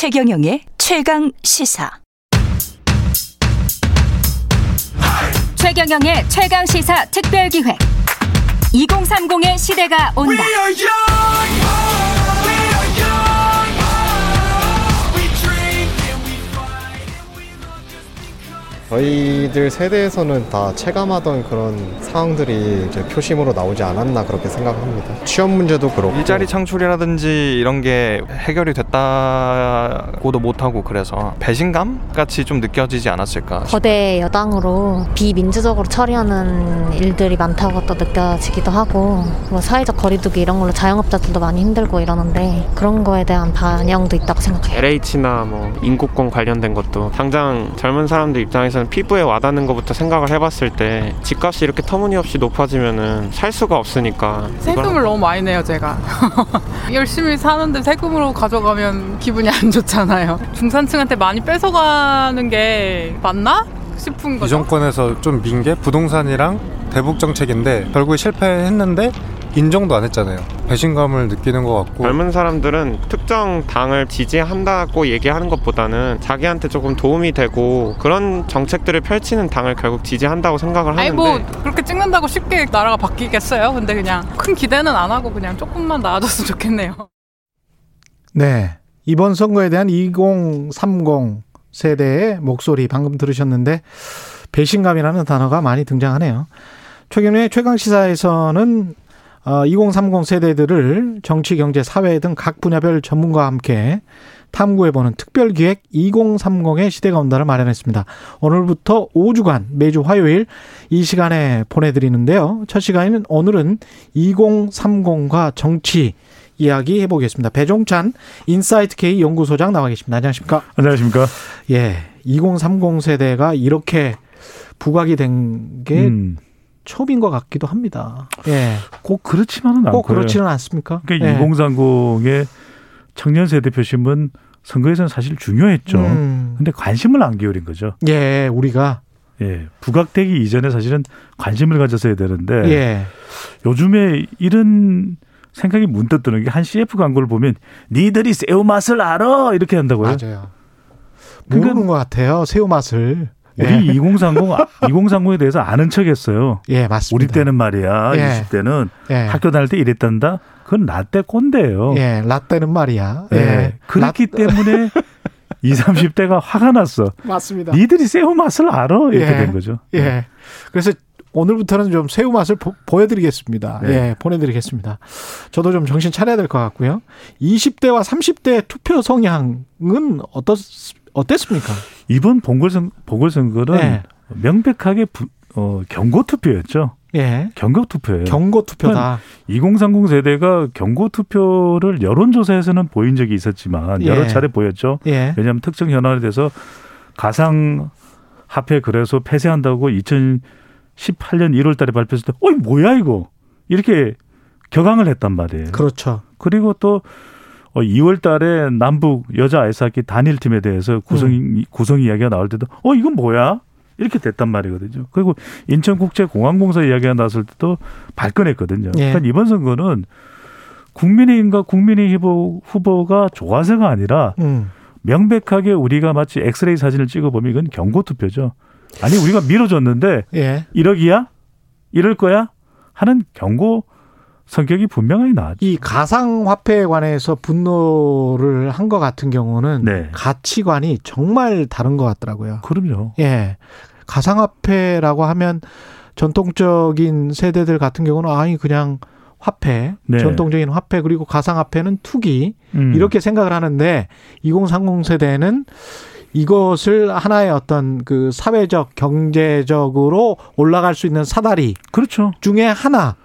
최경영의 최강 시사. 최경영의 최강 시사 특별 기획. 2030의 시대가 온다. 저희들 세대에서는 다 체감하던 그런 상황들이 이제 표심으로 나오지 않았나 그렇게 생각합니다. 취업 문제도 그렇고 일자리 창출이라든지 이런 게 해결이 됐다고도 못하고 그래서 배신감 같이 좀 느껴지지 않았을까 거대 여당으로 비민주적으로 처리하는 일들이 많다고 또 느껴지기도 하고 뭐 사회적 거리두기 이런 걸로 자영업자들도 많이 힘들고 이러는데 그런 거에 대한 반영도 있다고 생각해요. LH나 뭐 인구권 관련된 것도 당장 젊은 사람들 입장에서 는 피부에 와닿는 것부터 생각을 해봤을 때 집값이 이렇게 터무니없이 높아지면은 살 수가 없으니까 세금을 너무 많이 내요 제가. 열심히 사는데 세금으로 가져가면 기분이 안 좋잖아요. 중산층한테 많이 뺏어가는 게 맞나 싶은 이 거죠? 정권에서 좀 민 게 부동산이랑 대북 정책인데 결국에 실패했는데 인정도 안 했잖아요. 배신감을 느끼는 것 같고 젊은 사람들은 특정 당을 지지한다고 얘기하는 것보다는 자기한테 조금 도움이 되고 그런 정책들을 펼치는 당을 결국 지지한다고 생각을 아니 하는데 뭐 그렇게 찍는다고 쉽게 나라가 바뀌겠어요 근데 그냥 큰 기대는 안 하고 그냥 조금만 나아졌으면 좋겠네요 네. 이번 선거에 대한 2030 세대의 목소리 방금 들으셨는데 배신감이라는 단어가 많이 등장하네요. 최근에 최강 시사에서는 2030 세대들을 정치, 경제, 사회 등 각 분야별 전문가와 함께 탐구해보는 특별기획 2030의 시대가 온다를 마련했습니다. 오늘부터 5주간 매주 화요일 이 시간에 보내드리는데요. 첫 시간에는 오늘은 2030과 정치 이야기 해보겠습니다. 배종찬 인사이트 K 연구소장 나와 계십니다. 안녕하십니까? 안녕하십니까? 예. 2030 세대가 이렇게 부각이 된게 음, 처음인 것 같기도 합니다. 예. 꼭 그렇지만은 않고요. 꼭 그렇지는 않습니까? 그러니까 예. 2030의 청년 세대 표심은 선거에서는 사실 중요했죠. 음. 근데 관심을 안 기울인 거죠. 예, 우리가 예. 부각되기 이전에 사실은 관심을 가졌어야 되는데 예. 요즘에 이런 생각이 문득 드는 게 한 CF 광고를 보면 니들이 새우 맛을 알아 이렇게 한다고요. 맞아요. 모르는 그건- 것 같아요. 새우 맛을. 우리 예. 2030 2030에 대해서 아는 척했어요. 예, 맞습니다. 우리 때는 말이야. 예. 20대는 예. 학교 다닐 때 이랬단다. 그건 나때 꼰대예요. 예, 라떼는 말이야. 예. 예. 그렇기 때문에 20, 30대가 화가 났어. 맞습니다. 니들이 새우 맛을 알아? 이렇게 예. 된 거죠. 예. 그래서 오늘부터는 좀 새우 맛을 보, 여드리겠습니다 네. 예, 보내드리겠습니다. 저도 좀 정신 차려야 될 것 같고요. 20대와 30대 투표 성향은 어떻, 어땠습니까? 이번 보궐선, 보궐선거는 네. 명백하게 부- 어, 경고 투표였죠. 예. 경고 투표예요. 경고 투표다. 2030 세대가 경고 투표를 여론조사에서는 보인 적이 있었지만 여러 예. 차례 보였죠. 예. 왜냐하면 특정 현안에 대해서 가상 화폐 그래서 폐쇄한다고 2018년 1월 달에 발표했을 때, 어이, 뭐야, 이거? 이렇게 격앙을 했단 말이에요. 그렇죠. 그리고 또 2월 달에 남북 여자 아이스하키 단일팀에 대해서 구성, 음. 구성 이야기가 나올 때도, 어, 이건 뭐야? 이렇게 됐단 말이거든요. 그리고 인천국제공항공사 이야기가 나왔을 때도 발끈했거든요. 예. 그러니까 이번 선거는 국민의힘과 국민의 후보, 후보가 좋아서가 아니라 음. 명백하게 우리가 마치 엑스레이 사진을 찍어보면 이건 경고 투표죠. 아니 우리가 밀어줬는데 예. 1억이야? 이럴 거야? 하는 경고 성격이 분명하게 나왔죠. 이 가상화폐에 관해서 분노를 한 것 같은 경우는 네. 가치관이 정말 다른 것 같더라고요. 그럼요. 예. 가상화폐라고 하면 전통적인 세대들 같은 경우는 아니 그냥 화폐, 네. 전통적인 화폐 그리고 가상화폐는 투기 음. 이렇게 생각을 하는데 2030 세대는 이것을 하나의 어떤 그 사회적 경제적으로 올라갈 수 있는 사다리 그렇죠. 중에 하나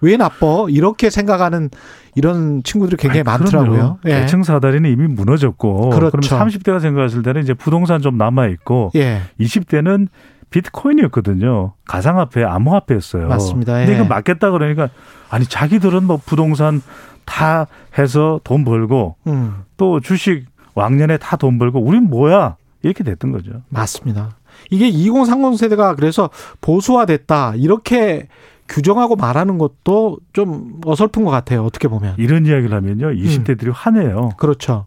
왜 나빠 이렇게 생각하는 이런 친구들이 굉장히 아이, 많더라고요. 예. 계층 사다리는 이미 무너졌고 그렇죠. 그럼 30대가 생각했을 때는 이제 부동산 좀 남아 있고 예. 20대는 비트코인이었거든요. 가상화폐, 암호화폐였어요. 맞습니다. 근데 예. 이거 맞겠다 그러니까 아니 자기들은 뭐 부동산 다 해서 돈 벌고 음. 또 주식 왕년에 다 돈 벌고 우린 뭐야 이렇게 됐던 거죠. 맞습니다. 이게 2030 세대가 그래서 보수화됐다 이렇게 규정하고 말하는 것도 좀 어설픈 것 같아요. 어떻게 보면 이런 이야기를 하면요, 음. 20대들이 화내요. 그렇죠.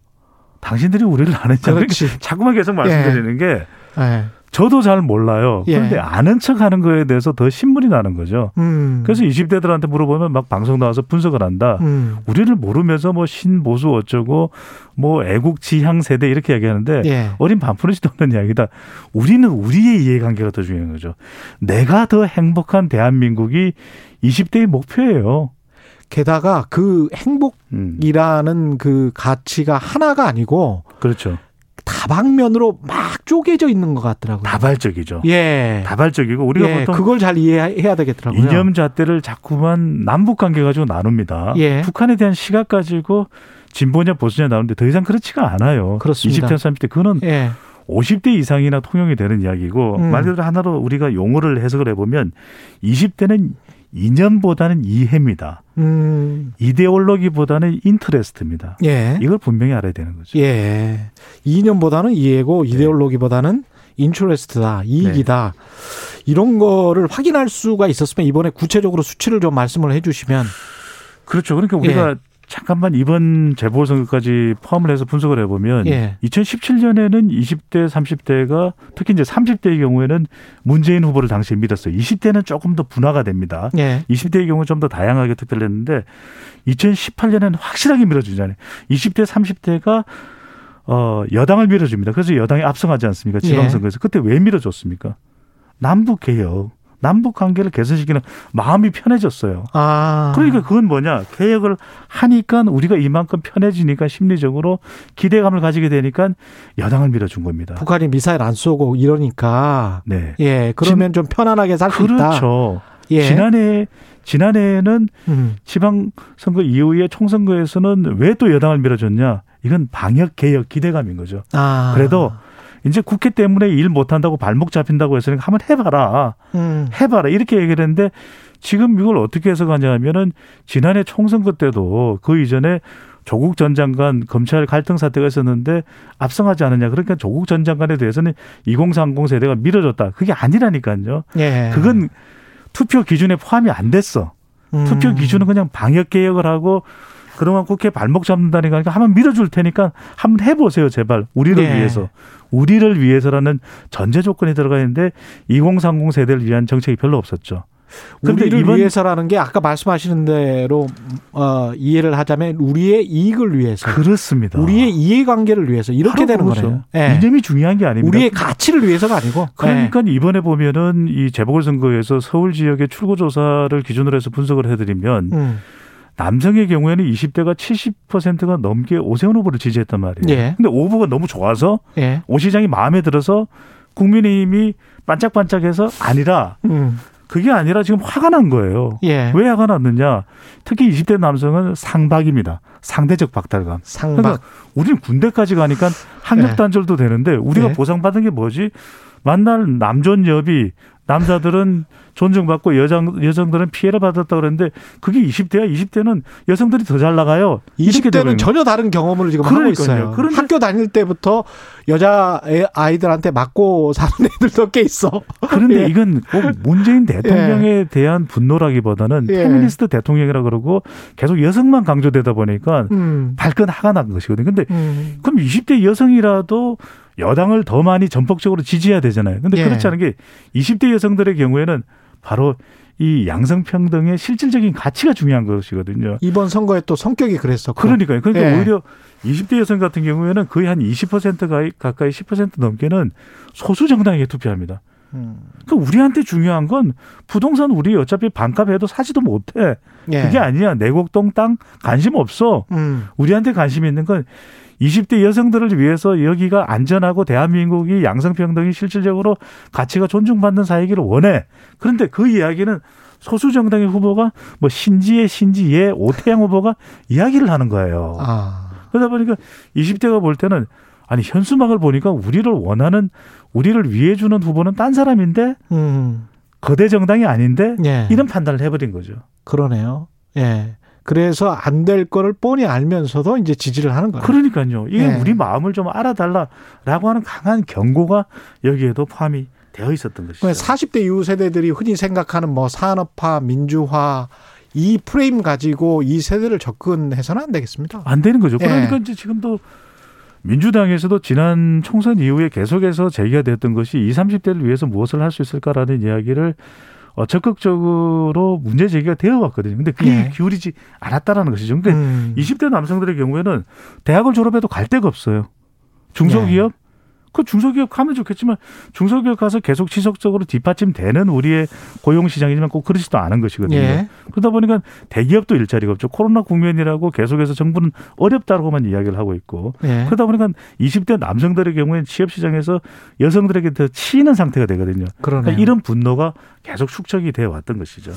당신들이 우리를 아느냐. 그렇지. 자꾸만 계속 말씀드리는 게 예. 저도 잘 몰라요. 예. 그런데 아는 척 하는 거에 대해서 더 신물이 나는 거죠. 음. 그래서 20대들한테 물어보면 막 방송 나와서 분석을 한다. 음. 우리를 모르면서 뭐 신보수 어쩌고 뭐 애국 지향 세대 이렇게 얘기하는데 예. 어린 반푼이지도 없는 이야기다. 우리는 우리의 이해관계가 더 중요한 거죠. 내가 더 행복한 대한민국이 20대의 목표예요. 게다가 그 음, 행복이라는 그 가치가 하나가 아니고 그렇죠. 다방면으로 막 쪼개져 있는 것 같더라고요. 다발적이죠. 예. 다발적이고 우리가 예, 보통 그걸 잘 이해해야 되겠더라고요. 이념 잣대를 자꾸만 남북 관계 가지고 나눕니다. 예. 북한에 대한 시각 가지고 진보냐 보수냐 나오는데 더 이상 그렇지가 않아요. 그렇습니다. 20대, 30대 그거는 예. 50대 이상이나 통용이 되는 이야기고 음. 말 그대로 하나로 우리가 용어를 해석을 해보면 20대는 이념보다는 이해입니다. 음. 이데올로기보다는 인터레스트입니다. 예. 이걸 분명히 알아야 되는 거죠. 예. 이념보다는 이해고 이데올로기보다는 인트레스트다. 이익이다. 이런 거를 확인할 수가 있었으면 이번에 구체적으로 수치를 좀 말씀을 해 주시면 그렇죠. 그러니까 우리가 예. 잠깐만 이번 재보선거까지 포함을 해서 분석을 해보면 예. 2017년에는 20대, 30대가 특히 이제 30대의 경우에는 문재인 후보를 당시에 믿었어요. 20대는 조금 더 분화가 됩니다. 예. 20대의 경우 좀 더 다양하게 투표를 했는데 2018년에는 확실하게 밀어주잖아요. 20대, 30대가 어, 여당을 밀어줍니다. 그래서 여당이 앞서가지 않습니까? 지방선거에서. 그때 왜 밀어줬습니까? 남북 개혁, 남북 관계를 개선시키는 마음이 편해졌어요. 아. 그러니까 그건 뭐냐? 개혁을 하니까 우리가 이만큼 편해지니까 심리적으로 기대감을 가지게 되니까 여당을 밀어준 겁니다. 북한이 미사일 안 쏘고 이러니까 네. 예, 그러면 좀 편안하게 살 수 있다. 그렇죠. 예. 지난해 지난해에는 음. 지방 선거 이후에 총선거에서는 왜 또 여당을 밀어줬냐? 이건 방역 개혁 기대감인 거죠. 아. 그래도 이제 국회 때문에 일 못한다고 발목 잡힌다고 했으니까 한번 해봐라. 음. 해봐라. 이렇게 얘기를 했는데 지금 이걸 어떻게 해석하냐 하면은 지난해 총선거 때도 그 이전에 조국 전 장관 검찰 갈등 사태가 있었는데 압승하지 않느냐. 그러니까 조국 전 장관에 대해서는 2030 세대가 밀어줬다. 그게 아니라니까요. 예. 그건 투표 기준에 포함이 안 됐어. 음. 투표 기준은 그냥 방역 개혁을 하고 그동안 국회 발목 잡는다니까 그러니까 한번 밀어줄 테니까 한번 해보세요 제발 우리를 네. 위해서 우리를 위해서라는 전제 조건이 들어가 있는데 2030 세대를 위한 정책이 별로 없었죠. 그런데 우리를 이번 위해서라는 게 아까 말씀하시는 대로 어, 이해를 하자면 우리의 이익을 위해서, 그렇습니다. 우리의 이해관계를 위해서 이렇게 되는 그거죠. 거예요. 예. 이념이 중요한 게 아닙니다. 우리의 가치를 위해서가 아니고. 그러니까 이번에 보면은 이 재보궐선거에서 서울 지역의 출구조사를 기준으로 해서 분석을 해드리면 예. 음. 남성의 경우에는 20대가 70%가 넘게 오세훈 후보를 지지했단 말이에요. 예. 근데 오 후보가 너무 좋아서 예. 오 시장이 마음에 들어서 국민의힘이 반짝반짝해서 아니라 음. 그게 아니라 지금 화가 난 거예요. 예. 왜 화가 났느냐? 특히 20대 남성은 상박입니다. 상대적 박탈감. 상박. 그러니까 우리는 군대까지 가니까 학력 단절도 되는데 우리가 네. 보상받은 게 뭐지? 만날 남존 여비 남자들은 존중받고 여성 여성들은 피해를 받았다 그랬는데 그게 20대야. 20대는 여성들이 더 잘 나가요. 이렇게 20대는 되버리는 전혀 다른 경험을 지금 하고 그러니까요. 있어요. 그런데- 학교 다닐 때부터 여자 애- 아이들한테 맞고 사는 애들도 꽤 있어. 그런데 예. 이건 꼭 문재인 대통령에 대한 분노라기보다는 예. 페미니스트 대통령이라 그러고 계속 여성만 강조되다 보니까 음. 발끈 화가 난 것이거든요. 근데 음. 그럼 20대 여성이라도 여당을 더 많이 전폭적으로 지지해야 되잖아요. 근데 예. 그렇지 않은 게 20대 여성들의 경우에는 바로 이 양성평등의 실질적인 가치가 중요한 것이거든요. 이번 선거에 또 성격이 그랬었고. 그러니까요. 그러니까 예. 오히려 20대 여성 같은 경우에는 거의 한 20% 가까이, 가까이 10% 넘게는 소수 정당에게 투표합니다. 음. 그 우리한테 중요한 건 부동산 우리 어차피 반값 해도 사지도 못해. 예. 그게 아니야. 내곡동 땅 관심 없어. 음. 우리한테 관심 있는 건 20대 여성들을 위해서 여기가 안전하고 대한민국이 양성평등이 실질적으로 가치가 존중받는 사회이기를 원해. 그런데 그 이야기는 소수 정당의 후보가 뭐 신지의 신지의 오태양 후보가 이야기를 하는 거예요. 아. 그러다 보니까 20대가 볼 때는 아니 현수막을 보니까 우리를 원하는 우리를 위해 주는 후보는 딴 사람인데 음. 거대 정당이 아닌데 예. 이런 판단을 해버린 거죠. 그러네요. 예. 그래서 안 될 거를 뻔히 알면서도 이제 지지를 하는 거예요. 그러니까요. 이게 네. 우리 마음을 좀 알아달라라고 하는 강한 경고가 여기에도 포함이 되어 있었던 것이죠. 40대 이후 세대들이 흔히 생각하는 뭐 산업화, 민주화 이 프레임 가지고 이 세대를 접근해서는 안 되겠습니다. 안 되는 거죠. 예. 그러니까 이제 지금도 민주당에서도 지난 총선 이후에 계속해서 제기가 됐던 것이 20, 30대를 위해서 무엇을 할 수 있을까라는 이야기를 어, 적극적으로 문제 제기가 되어 왔거든요. 근데 그게 예. 기울이지 않았다라는 것이죠. 그러니까 음. 20대 남성들의 경우에는 대학을 졸업해도 갈 데가 없어요. 중소기업? 그 중소기업 가면 좋겠지만 중소기업 가서 계속 지속적으로 뒷받침되는 우리의 고용 시장이지만 꼭 그렇지도 않은 것이거든요. 예. 그러다 보니까 대기업도 일자리가 없죠. 코로나 국면이라고 계속해서 정부는 어렵다고만 이야기를 하고 있고 예. 그러다 보니까 20대 남성들의 경우에는 취업 시장에서 여성들에게 더 치이는 상태가 되거든요. 그러니까 이런 분노가 계속 축적이 되어 왔던 것이죠.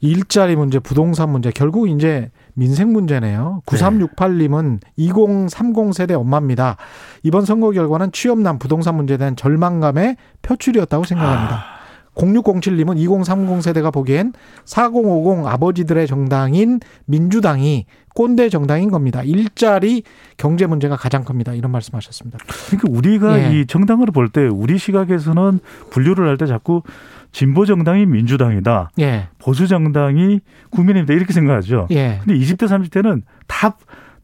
일자리 문제, 부동산 문제, 결국 이제 민생 문제네요. 9368님은 2030 세대 엄마입니다. 이번 선거 결과는 취업난 부동산 문제에 대한 절망감의 표출이었다고 생각합니다. 0607님은 2030 세대가 보기엔 4050 아버지들의 정당인 민주당이 꼰대 정당인 겁니다. 일자리 경제 문제가 가장 큽니다. 이런 말씀하셨습니다. 그러니까 우리가 예. 이 정당으로 볼때 우리 시각에서는 분류를 할 때 자꾸 진보 정당이 민주당이다. 예. 보수 정당이 국민의힘이다 이렇게 생각하죠. 예. 근데 20대 30대는 다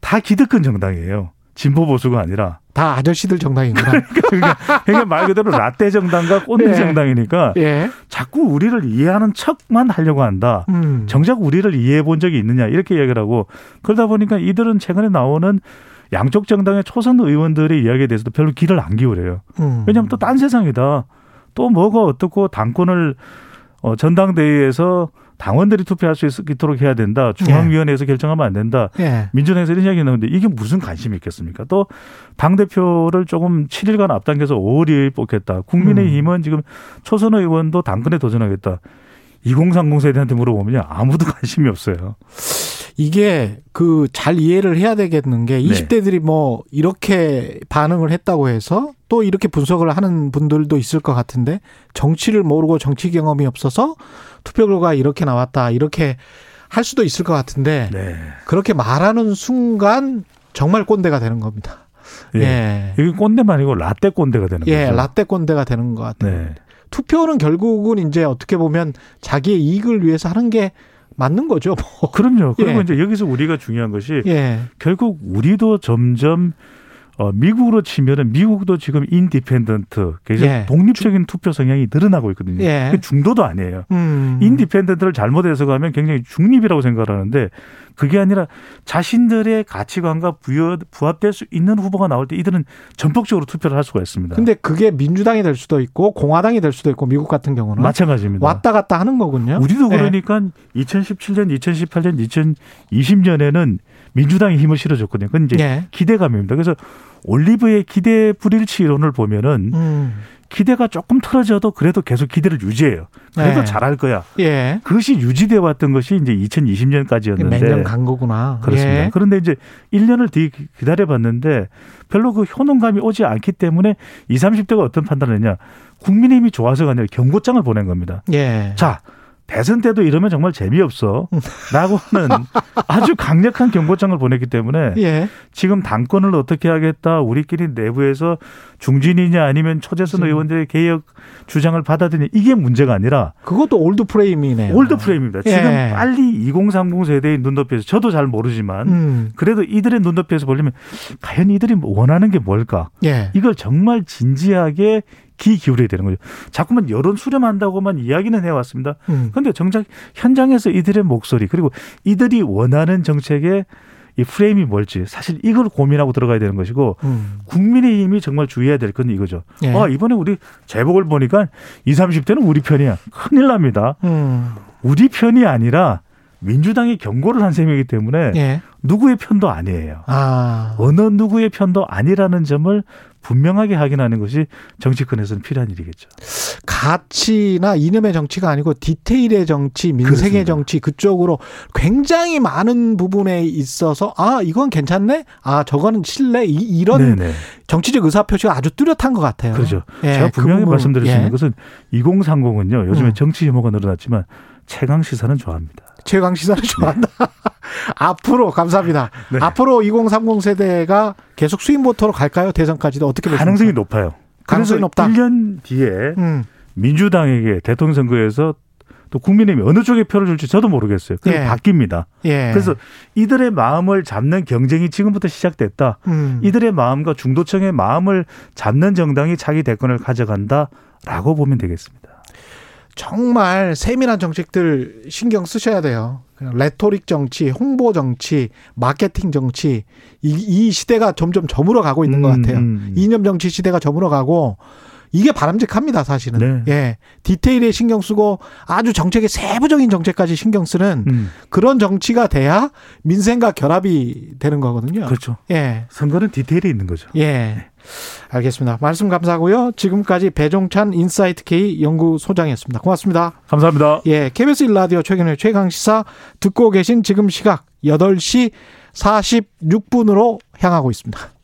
다 기득권 정당이에요. 진보 보수가 아니라 다 아저씨들 정당이구나. 그러니까, 그러니까 말 그대로 라떼 정당과 꼰대 예. 정당이니까 예. 자꾸 우리를 이해하는 척만 하려고 한다. 음. 정작 우리를 이해해 본 적이 있느냐 이렇게 이야기를 하고 그러다 보니까 이들은 최근에 나오는 양쪽 정당의 초선 의원들의 이야기에 대해서도 별로 귀를 안 기울여요. 음. 왜냐하면 또 딴 세상이다. 또 뭐가 어떻고 당권을 어, 전당대회에서 당원들이 투표할 수 있도록 해야 된다. 중앙위원회에서 결정하면 안 된다. 예. 민주당에서 이런 이야기 나오는데 이게 무슨 관심이 있겠습니까? 또 당대표를 조금 7일간 앞당겨서 5월 2일 뽑겠다. 국민의힘은 지금 초선 의원도 당권에 도전하겠다. 2030 세대한테 물어보면 아무도 관심이 없어요. 이게 그 잘 이해를 해야 되겠는 게 네. 20대들이 뭐 이렇게 반응을 했다고 해서 또 이렇게 분석을 하는 분들도 있을 것 같은데 정치를 모르고 정치 경험이 없어서 투표 결과 이렇게 나왔다 이렇게 할 수도 있을 것 같은데 네. 그렇게 말하는 순간 정말 꼰대가 되는 겁니다. 예. 이게 꼰대만 아니고 라떼 꼰대가 되는 예, 거죠. 라떼 꼰대가 되는 것 같아요. 네. 투표는 결국은 이제 어떻게 보면 자기의 이익을 위해서 하는 게 맞는 거죠. 뭐. 그럼요. 그리고 예. 이제 여기서 우리가 중요한 것이 예. 결국 우리도 점점 어, 미국으로 치면은 미국도 지금 independent, 그래서 예. 독립적인 투표 성향이 늘어나고 있거든요. 예. 그 중도도 아니에요. 음. independent를 잘못해서 가면 굉장히 중립이라고 생각을 하는데 그게 아니라 자신들의 가치관과 부여, 부합될 수 있는 후보가 나올 때 이들은 전폭적으로 투표를 할 수가 있습니다. 근데 그게 민주당이 될 수도 있고 공화당이 될 수도 있고 미국 같은 경우는 마찬가지입니다. 왔다 갔다 하는 거군요. 우리도 예. 그러니까 2017년, 2018년, 2020년에는 민주당이 힘을 실어줬거든요. 그건 이제 예. 기대감입니다. 그래서 올리브의 기대 불일치 이론을 보면은 음. 기대가 조금 틀어져도 그래도 계속 기대를 유지해요. 그래도 네. 잘할 거야. 예. 그것이 유지돼 왔던 것이 이제 2020년까지였는데 매년 간 거구나. 그렇습니다. 예. 그런데 이제 1년을 뒤 기다려 봤는데 별로 그 효능감이 오지 않기 때문에 20, 30대가 어떤 판단을 했냐. 국민의힘이 좋아서가 아니라 경고장을 보낸 겁니다. 예. 자, 대선 때도 이러면 정말 재미없어. 라고 하는 아주 강력한 경고장을 보냈기 때문에 예. 지금 당권을 어떻게 하겠다. 우리끼리 내부에서 중진이냐 아니면 초재선 음. 의원들의 개혁 주장을 받아들이냐 이게 문제가 아니라 그것도 old frame이네요. old frame입니다. 지금 예. 빨리 2030 세대의 눈높이에서 저도 잘 모르지만 음. 그래도 이들의 눈높이에서 보려면 과연 이들이 원하는 게 뭘까? 예. 이걸 정말 진지하게 귀 기울여야 되는 거죠. 자꾸만 여론 수렴한다고만 이야기는 해왔습니다. 음. 그런데 정작 현장에서 이들의 목소리 그리고 이들이 원하는 정책의 이 프레임이 뭘지 사실 이걸 고민하고 들어가야 되는 것이고 음. 국민의힘이 정말 주의해야 될 건 이거죠. 예. 아 이번에 우리 제복을 보니까 20, 30대는 우리 편이야. 큰일 납니다. 음. 우리 편이 아니라 민주당이 경고를 한 셈이기 때문에 예. 누구의 편도 아니에요. 아. 어느 누구의 편도 아니라는 점을 분명하게 확인하는 것이 정치권에서는 필요한 일이겠죠. 가치나 이념의 정치가 아니고 디테일의 정치, 민생의 그렇습니다. 정치 그쪽으로 굉장히 많은 부분에 있어서 아 이건 괜찮네, 아 저거는 실내 이, 런. 정치적 의사 표시가 아주 뚜렷한 것 같아요. 그렇죠. 예, 제가 분명히 그 말씀드릴 수 예. 있는 것은 2030은요. 요즘에 음. 정치 혐오가 늘어났지만 최강 시사는 좋아합니다. 최강 시사를 좋아한다. 앞으로 감사합니다. 네. 앞으로 2030 세대가 계속 수입 모터로 갈까요? 대선까지도 어떻게 보십니까? 가능성이 높아요. 가능성이 높다. 1년 뒤에 음. 민주당에게 대통령 선거에서 또 국민의힘이 어느 쪽에 표를 줄지 저도 모르겠어요. 그게 예. 바뀝니다. 예. 그래서 이들의 마음을 잡는 경쟁이 지금부터 시작됐다. 음. 이들의 마음과 중도층의 마음을 잡는 정당이 자기 대권을 가져간다라고 보면 되겠습니다. 정말 세밀한 정책들 신경 쓰셔야 돼요. 레토릭 정치, 홍보 정치, 마케팅 정치 이, 이 시대가 점점 저물어 가고 있는 것 음, 같아요. 음. 이념 정치 시대가 저물어 가고 이게 바람직합니다, 사실은. 네. 예. 디테일에 신경 쓰고 아주 정책의 세부적인 정책까지 신경 쓰는 음, 그런 정치가 돼야 민생과 결합이 되는 거거든요. 그렇죠. 예. 선거는 디테일이 있는 거죠. 예. 알겠습니다. 말씀 감사하고요. 지금까지 배종찬 인사이트 K 연구소장이었습니다. 고맙습니다. 감사합니다. 예, KBS 1라디오 최경영의 최강 시사 듣고 계신 지금 시각 8시 46분으로 향하고 있습니다.